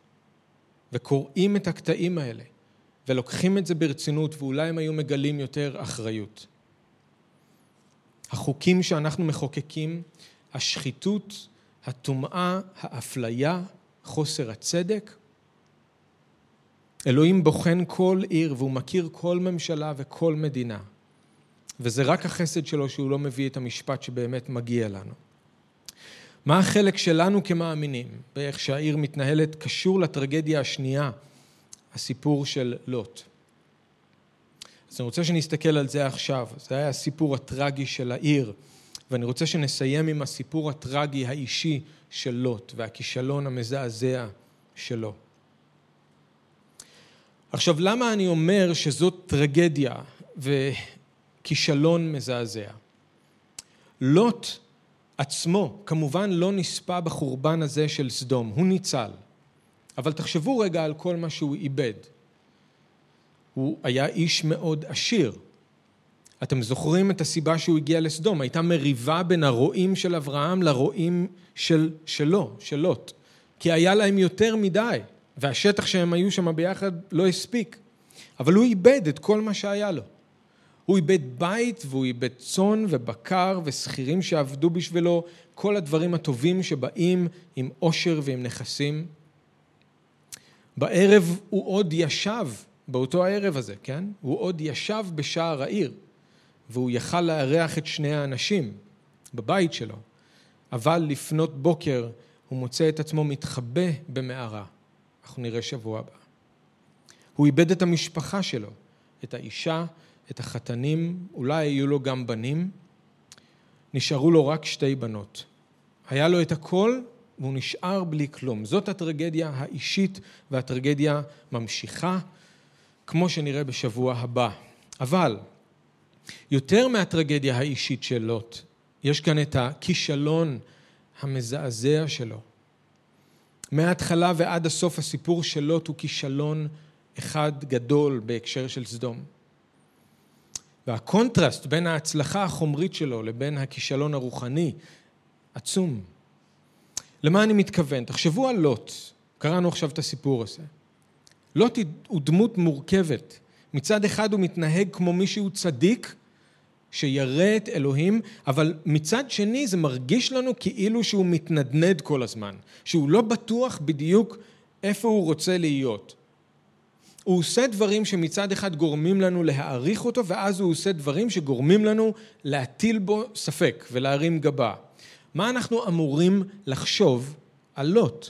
וקוראים את הקטעים האלה ולוקחים את זה ברצינות ואולי הם היו מגלים יותר אחריות. החוקים שאנחנו מחוקקים, השחיתות, הטומאה, האפליה, חוסר הצדק, אלוהים בוחן כל עיר והוא מכיר כל ממשלה וכל מדינה. וזה רק החסד שלו שהוא לא מביא את המשפט שבאמת מגיע לנו. מה החלק שלנו כמאמינים באיך שהעיר מתנהלת קשור לטרגדיה השנייה, הסיפור של לוט. אז אני רוצה שנסתכל על זה עכשיו. זה היה הסיפור הטרגי של העיר, ואני רוצה שנסיים עם הסיפור הטרגי האישי של לוט והכישלון המזעזע שלו. עכשיו, למה אני אומר שזאת טרגדיה וכישלון מזעזע? לוט עצמו כמובן לא נספה בחורבן הזה של סדום, הוא ניצל. אבל תחשבו רגע על כל מה שהוא איבד. הוא היה איש מאוד עשיר. אתם זוכרים את הסיבה שהוא הגיע לסדום, הייתה מריבה בין הרועים של אברהם לרועים של, שלו, של לוט. כי היה להם יותר מדי. והשטח שהם היו שם ביחד לא הספיק. אבל הוא איבד את כל מה שהיה לו. הוא איבד בית והוא איבד צאן ובקר ושכירים שעבדו בשבילו, כל הדברים הטובים שבאים עם עושר ועם נכסים. בערב הוא עוד ישב, באותו הערב הזה, כן? הוא עוד ישב בשער העיר, והוא יכל לארח את שני האנשים בבית שלו, אבל לפנות בוקר הוא מוצא את עצמו מתחבא במערה. אנחנו נראה שבוע הבא. הוא איבד את המשפחה שלו, את האישה, את החתנים, אולי היו לו גם בנים. נשארו לו רק שתי בנות. היה לו את הכל והוא נשאר בלי כלום. זאת הטרגדיה האישית והטרגדיה ממשיכה, כמו שנראה בשבוע הבא. אבל יותר מהטרגדיה האישית של לוט, יש כאן את הכישלון המזעזע שלו. מההתחלה ועד הסוף הסיפור של לוט הוא כישלון אחד גדול בהקשר של סדום. והקונטרסט בין ההצלחה החומרית שלו לבין הכישלון הרוחני עצום. למה אני מתכוון? תחשבו על לוט, קראנו עכשיו את הסיפור הזה. לוט הוא דמות מורכבת. מצד אחד הוא מתנהג כמו מישהו צדיק, שירא את אלוהים, אבל מצד שני זה מרגיש לנו כאילו שהוא מתנדנד כל הזמן, שהוא לא בטוח בדיוק איפה הוא רוצה להיות. הוא עושה דברים שמצד אחד גורמים לנו להעריך אותו, ואז הוא עושה דברים שגורמים לנו להטיל בו ספק ולהרים גבה. מה אנחנו אמורים לחשוב על לוט?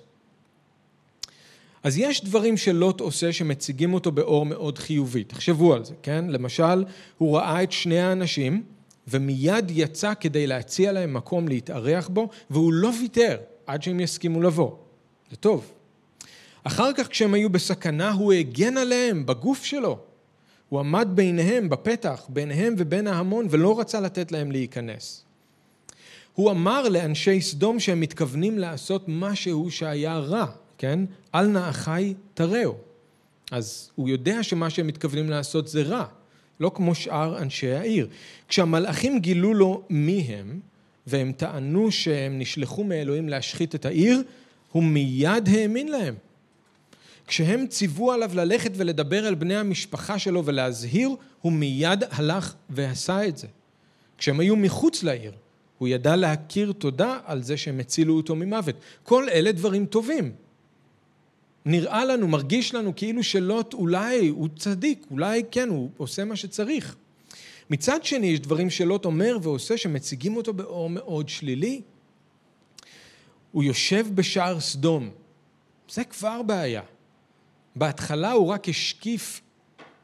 אז יש דברים שלוט עושה שמציגים אותו באור מאוד חיובי, תחשבו על זה, כן? למשל, הוא ראה את שני האנשים ומיד יצא כדי להציע להם מקום להתארח בו, והוא לא ויתר עד שהם יסכימו לבוא. זה טוב. אחר כך כשהם היו בסכנה הוא הגן עליהם בגוף שלו. הוא עמד ביניהם בפתח, ביניהם ובין ההמון, ולא רצה לתת להם להיכנס. הוא אמר לאנשי סדום שהם מתכוונים לעשות משהו שהיה רע, כן? אל נא אחי תרעו. אז הוא יודע שמה שהם מתכוונים לעשות זה רע, לא כמו שאר אנשי העיר. כשהמלאכים גילו לו מי הם, והם טענו שהם נשלחו מאלוהים להשחית את העיר, הוא מיד האמין להם. כשהם ציוו עליו ללכת ולדבר אל בני המשפחה שלו ולהזהיר, הוא מיד הלך ועשה את זה. כשהם היו מחוץ לעיר, הוא ידע להכיר תודה על זה שהם הצילו אותו ממוות. כל אלה דברים טובים. נראה לנו, מרגיש לנו כאילו שלוט אולי הוא צדיק, אולי כן, הוא עושה מה שצריך. מצד שני, יש דברים שלוט אומר ועושה שמציגים אותו באור מאוד שלילי. הוא יושב בשער סדום. זה כבר בעיה. בהתחלה הוא רק השקיף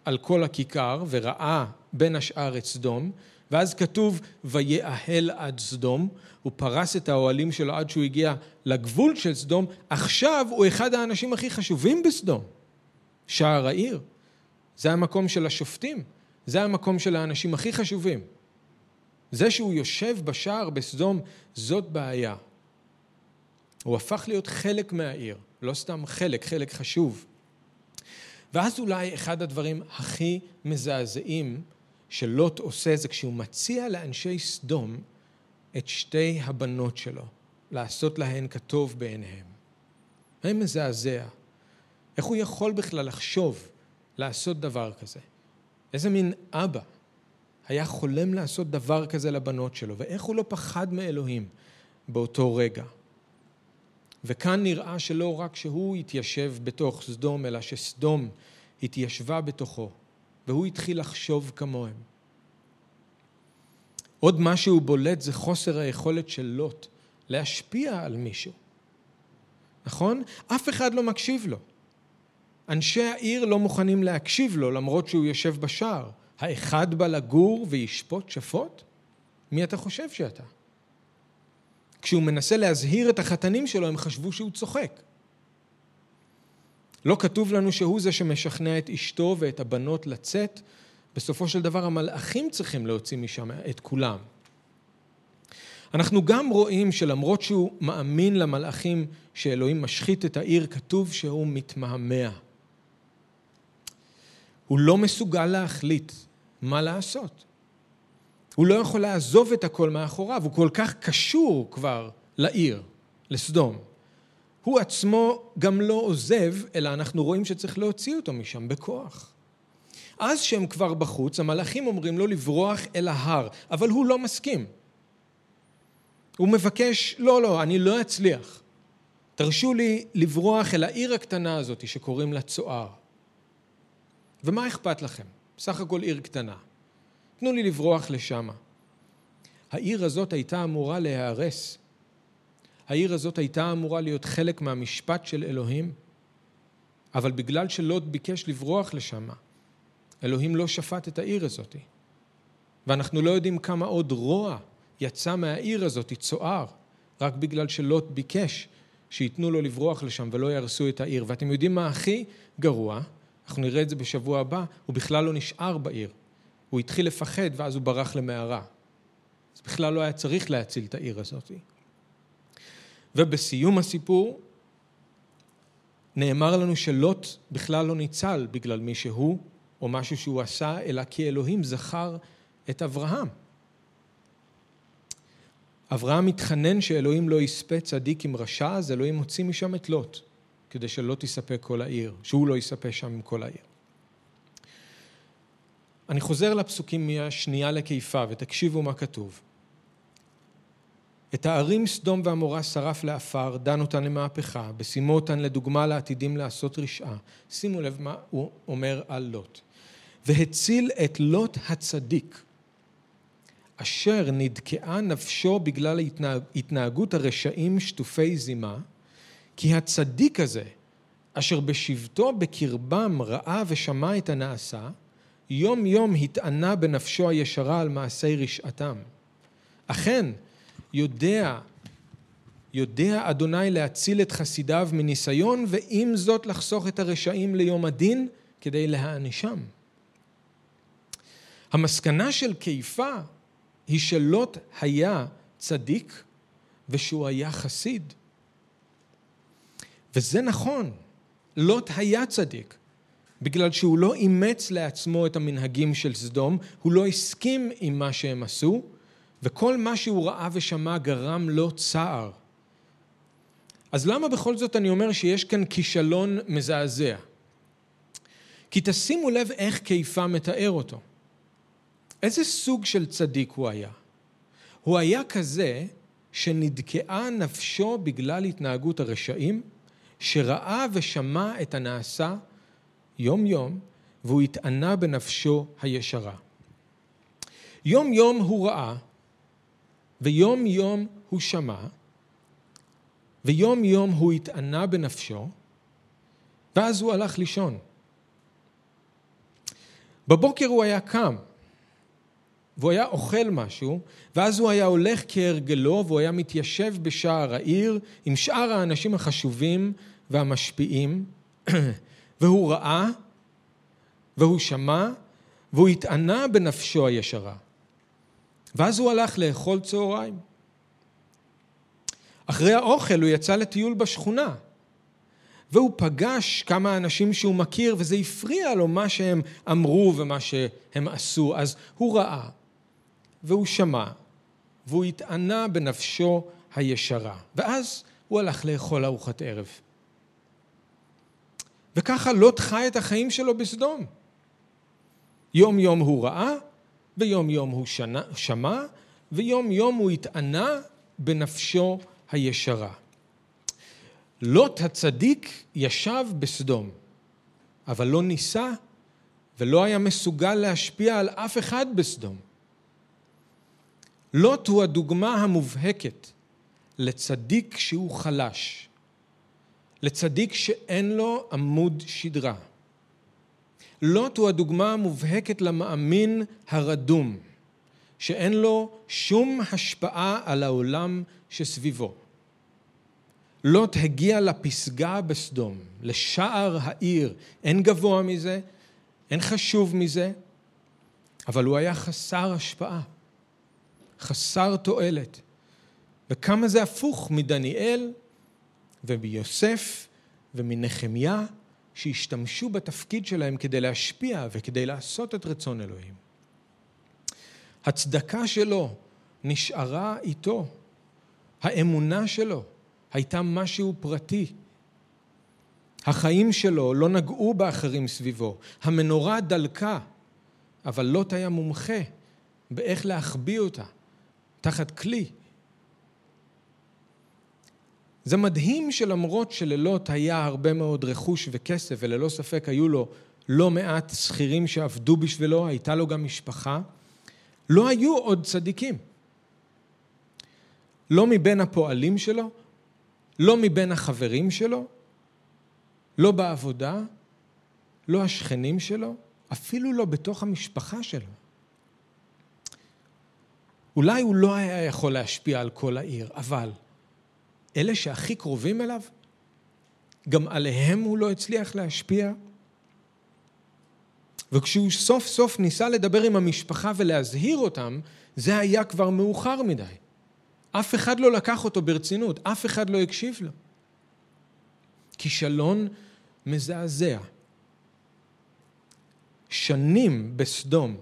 על כל הכיכר וראה בין השאר את סדום, ואז כתוב ויאהל עד סדום, הוא פרס את האוהלים שלו עד שהוא הגיע לגבול של סדום, עכשיו הוא אחד האנשים הכי חשובים בסדום, שער העיר. זה המקום של השופטים, זה המקום של האנשים הכי חשובים. זה שהוא יושב בשער בסדום, זאת בעיה. הוא הפך להיות חלק מהעיר, לא סתם חלק, חלק חשוב. ואז אולי אחד הדברים הכי מזעזעים שלוט עושה זה כשהוא מציע לאנשי סדום את שתי הבנות שלו, לעשות להן כטוב בעיניהם. זה מזעזע. איך הוא יכול בכלל לחשוב לעשות דבר כזה? איזה מין אבא היה חולם לעשות דבר כזה לבנות שלו, ואיך הוא לא פחד מאלוהים באותו רגע. וכאן נראה שלא רק שהוא התיישב בתוך סדום, אלא שסדום התיישבה בתוכו, והוא התחיל לחשוב כמוהם. עוד משהו בולט זה חוסר היכולת של לוט להשפיע על מישהו. נכון? אף אחד לא מקשיב לו. אנשי העיר לא מוכנים להקשיב לו למרות שהוא יושב בשער. האחד בא לגור וישפוט שפוט? מי אתה חושב שאתה? כשהוא מנסה להזהיר את החתנים שלו, הם חשבו שהוא צוחק. לא כתוב לנו שהוא זה שמשכנע את אשתו ואת הבנות לצאת, בסופו של דבר המלאכים צריכים להוציא משם את כולם. אנחנו גם רואים שלמרות שהוא מאמין למלאכים שאלוהים משחית את העיר, כתוב שהוא מתמהמה. הוא לא מסוגל להחליט מה לעשות. הוא לא יכול לעזוב את הכל מאחוריו, הוא כל כך קשור כבר לעיר, לסדום. הוא עצמו גם לא עוזב, אלא אנחנו רואים שצריך להוציא אותו משם בכוח. אז שהם כבר בחוץ, המלאכים אומרים לו לברוח אל ההר, אבל הוא לא מסכים. הוא מבקש, לא, לא, אני לא אצליח. תרשו לי לברוח אל העיר הקטנה הזאת שקוראים לה צוער. ומה אכפת לכם? בסך הכל עיר קטנה. תנו לי לברוח לשם. העיר הזאת הייתה אמורה להיהרס. העיר הזאת הייתה אמורה להיות חלק מהמשפט של אלוהים, אבל בגלל שלוט ביקש לברוח לשם, אלוהים לא שפט את העיר הזאת. ואנחנו לא יודעים כמה עוד רוע יצא מהעיר הזאת, צוער, רק בגלל שלוט ביקש שייתנו לו לברוח לשם ולא יהרסו את העיר. ואתם יודעים מה הכי גרוע? אנחנו נראה את זה בשבוע הבא, הוא בכלל לא נשאר בעיר. הוא התחיל לפחד ואז הוא ברח למערה. אז בכלל לא היה צריך להציל את העיר הזאת. ובסיום הסיפור נאמר לנו שלוט בכלל לא ניצל בגלל מי שהוא או משהו שהוא עשה, אלא כי אלוהים זכר את אברהם. אברהם מתחנן שאלוהים לא יספה צדיק עם רשע, אז אלוהים הוציא משם את לוט, כדי שלא תספה כל העיר, שהוא לא יספה שם עם כל העיר. אני חוזר לפסוקים מהשנייה לקיפה, ותקשיבו מה כתוב. את הערים סדום ועמורה שרף לעפר, דן אותן למהפכה, בשימו אותן לדוגמה לעתידים לעשות רשעה. שימו לב מה הוא אומר על לוט. והציל את לוט הצדיק, אשר נדכאה נפשו בגלל התנהגות הרשעים שטופי זימה, כי הצדיק הזה, אשר בשבתו בקרבם ראה ושמע את הנעשה, יום יום התענה בנפשו הישרה על מעשי רשעתם. אכן, יודע, יודע אדוני להציל את חסידיו מניסיון, ועם זאת לחסוך את הרשעים ליום הדין כדי להענישם. המסקנה של קיפה היא שלוט היה צדיק ושהוא היה חסיד. וזה נכון, לוט היה צדיק, בגלל שהוא לא אימץ לעצמו את המנהגים של סדום, הוא לא הסכים עם מה שהם עשו, וכל מה שהוא ראה ושמע גרם לו צער. אז למה בכל זאת אני אומר שיש כאן כישלון מזעזע? כי תשימו לב איך קיפה מתאר אותו. איזה סוג של צדיק הוא היה? הוא היה כזה שנדכאה נפשו בגלל התנהגות הרשעים, שראה ושמע את הנעשה יום יום, והוא התענה בנפשו הישרה. יום יום הוא ראה, ויום יום הוא שמע, ויום יום הוא התענה בנפשו, ואז הוא הלך לישון. בבוקר הוא היה קם, והוא היה אוכל משהו, ואז הוא היה הולך כהרגלו, והוא היה מתיישב בשער העיר עם שאר האנשים החשובים והמשפיעים, והוא ראה, והוא שמע, והוא התענה בנפשו הישרה. ואז הוא הלך לאכול צהריים. אחרי האוכל הוא יצא לטיול בשכונה, והוא פגש כמה אנשים שהוא מכיר, וזה הפריע לו מה שהם אמרו ומה שהם עשו. אז הוא ראה, והוא שמע, והוא התענה בנפשו הישרה. ואז הוא הלך לאכול ארוחת ערב. וככה לוט חי את החיים שלו בסדום. יום יום הוא ראה, ויום יום הוא שנה, שמע, ויום יום הוא התענה בנפשו הישרה. לוט הצדיק ישב בסדום, אבל לא ניסה ולא היה מסוגל להשפיע על אף אחד בסדום. לוט הוא הדוגמה המובהקת לצדיק שהוא חלש, לצדיק שאין לו עמוד שדרה. לוט הוא הדוגמה המובהקת למאמין הרדום, שאין לו שום השפעה על העולם שסביבו. לוט הגיע לפסגה בסדום, לשער העיר, אין גבוה מזה, אין חשוב מזה, אבל הוא היה חסר השפעה, חסר תועלת. וכמה זה הפוך מדניאל ומיוסף ומנחמיה, שהשתמשו בתפקיד שלהם כדי להשפיע וכדי לעשות את רצון אלוהים. הצדקה שלו נשארה איתו, האמונה שלו הייתה משהו פרטי. החיים שלו לא נגעו באחרים סביבו, המנורה דלקה, אבל לוט היה מומחה באיך להחביא אותה תחת כלי. זה מדהים שלמרות שללוט היה הרבה מאוד רכוש וכסף, וללא ספק היו לו לא מעט שכירים שעבדו בשבילו, הייתה לו גם משפחה, לא היו עוד צדיקים. לא מבין הפועלים שלו, לא מבין החברים שלו, לא בעבודה, לא השכנים שלו, אפילו לא בתוך המשפחה שלו. אולי הוא לא היה יכול להשפיע על כל העיר, אבל אלה שהכי קרובים אליו, גם עליהם הוא לא הצליח להשפיע. וכשהוא סוף סוף ניסה לדבר עם המשפחה ולהזהיר אותם, זה היה כבר מאוחר מדי. אף אחד לא לקח אותו ברצינות, אף אחד לא הקשיב לו. כישלון מזעזע. שנים בסדום,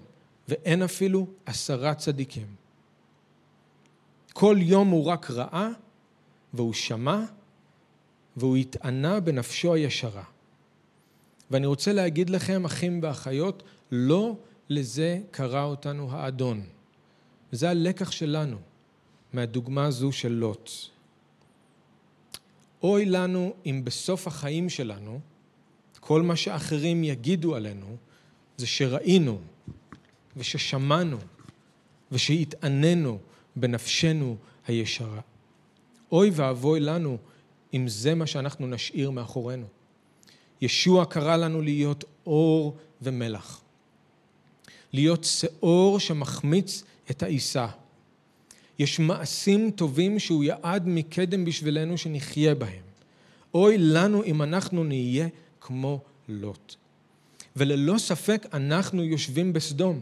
ואין אפילו עשרה צדיקים. כל יום הוא רק ראה, והוא שמע, והוא התענה בנפשו הישרה. ואני רוצה להגיד לכם, אחים ואחיות, לא לזה קרא אותנו האדון. וזה הלקח שלנו. מהדוגמה הזו של לוט. אוי לנו אם בסוף החיים שלנו, כל מה שאחרים יגידו עלינו, זה שראינו וששמענו ושהתעננו בנפשנו הישרה. אוי ואבוי לנו אם זה מה שאנחנו נשאיר מאחורינו. ישוע קרא לנו להיות אור ומלח. להיות שאור שמחמיץ את העיסה. יש מעשים טובים שהוא יעד מקדם בשבילנו שנחיה בהם. אוי לנו אם אנחנו נהיה כמו לוט. וללא ספק אנחנו יושבים בסדום.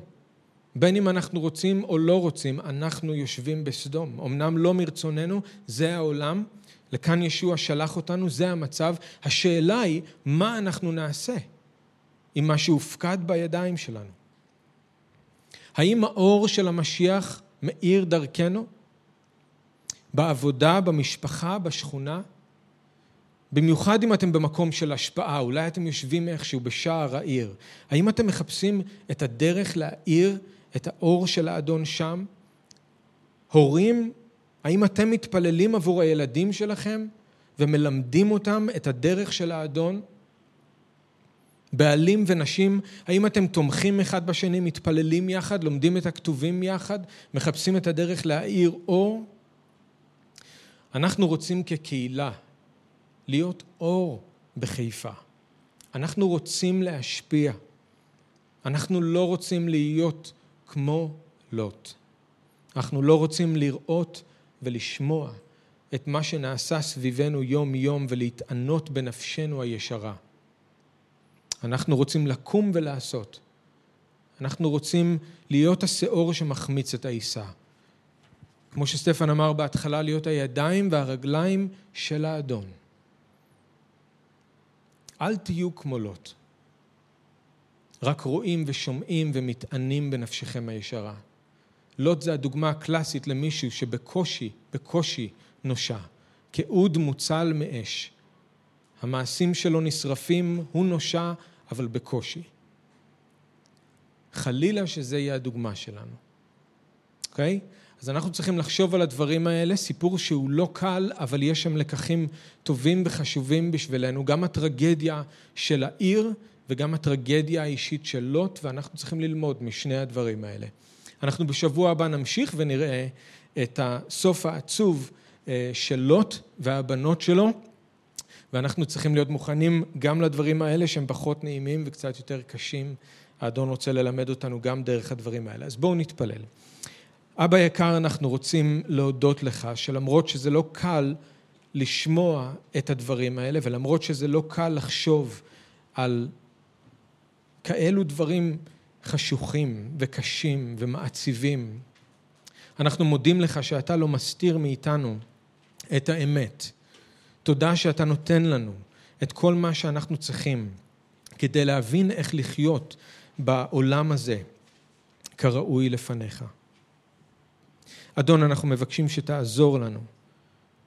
בין אם אנחנו רוצים או לא רוצים, אנחנו יושבים בסדום. אמנם לא מרצוננו, זה העולם, לכאן ישוע שלח אותנו, זה המצב. השאלה היא, מה אנחנו נעשה עם מה שהופקד בידיים שלנו? האם האור של המשיח מאיר דרכנו? בעבודה, במשפחה, בשכונה? במיוחד אם אתם במקום של השפעה, אולי אתם יושבים איכשהו בשער העיר. האם אתם מחפשים את הדרך להאיר את האור של האדון שם? הורים, האם אתם מתפללים עבור הילדים שלכם ומלמדים אותם את הדרך של האדון? בעלים ונשים, האם אתם תומכים אחד בשני, מתפללים יחד, לומדים את הכתובים יחד, מחפשים את הדרך להאיר אור? אנחנו רוצים כקהילה להיות אור בחיפה. אנחנו רוצים להשפיע. אנחנו לא רוצים להיות כמו לוט. אנחנו לא רוצים לראות ולשמוע את מה שנעשה סביבנו יום-יום ולהתענות בנפשנו הישרה. אנחנו רוצים לקום ולעשות. אנחנו רוצים להיות השאור שמחמיץ את העיסה. כמו שסטפן אמר בהתחלה, להיות הידיים והרגליים של האדון. אל תהיו כמו לוט. רק רואים ושומעים ומתענים בנפשכם הישרה. לוט זה הדוגמה הקלאסית למישהו שבקושי, בקושי נושע, כאוד מוצל מאש. המעשים שלו נשרפים, הוא נושע, אבל בקושי. חלילה שזה יהיה הדוגמה שלנו, אוקיי? Okay? אז אנחנו צריכים לחשוב על הדברים האלה, סיפור שהוא לא קל, אבל יש שם לקחים טובים וחשובים בשבילנו, גם הטרגדיה של העיר וגם הטרגדיה האישית של לוט, ואנחנו צריכים ללמוד משני הדברים האלה. אנחנו בשבוע הבא נמשיך ונראה את הסוף העצוב אה, של לוט והבנות שלו, ואנחנו צריכים להיות מוכנים גם לדברים האלה שהם פחות נעימים וקצת יותר קשים. האדון רוצה ללמד אותנו גם דרך הדברים האלה. אז בואו נתפלל. אבא יקר, אנחנו רוצים להודות לך שלמרות שזה לא קל לשמוע את הדברים האלה, ולמרות שזה לא קל לחשוב על כאלו דברים חשוכים וקשים ומעציבים, אנחנו מודים לך שאתה לא מסתיר מאיתנו את האמת. תודה שאתה נותן לנו את כל מה שאנחנו צריכים כדי להבין איך לחיות בעולם הזה כראוי לפניך. אדון, אנחנו מבקשים שתעזור לנו.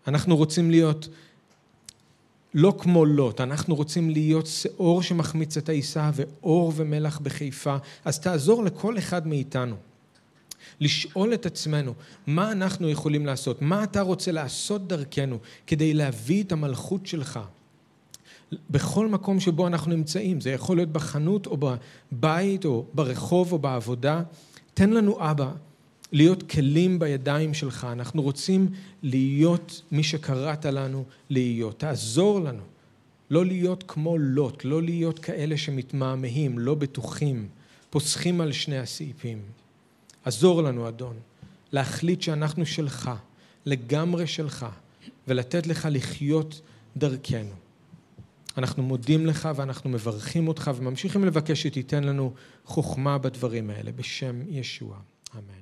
אנחנו רוצים להיות לא כמו לוט, אנחנו רוצים להיות שאור שמחמיץ את העיסה ואור ומלח בחיפה, אז תעזור לכל אחד מאיתנו. לשאול את עצמנו, מה אנחנו יכולים לעשות? מה אתה רוצה לעשות דרכנו כדי להביא את המלכות שלך? בכל מקום שבו אנחנו נמצאים, זה יכול להיות בחנות או בבית או ברחוב או בעבודה. תן לנו אבא להיות כלים בידיים שלך, אנחנו רוצים להיות מי שקראת לנו להיות. תעזור לנו לא להיות כמו לוט, לא להיות כאלה שמתמהמהים, לא בטוחים, פוסחים על שני הסעיפים. עזור לנו, אדון, להחליט שאנחנו שלך, לגמרי שלך, ולתת לך לחיות דרכנו. אנחנו מודים לך ואנחנו מברכים אותך וממשיכים לבקש שתיתן לנו חוכמה בדברים האלה, בשם ישוע. אמן.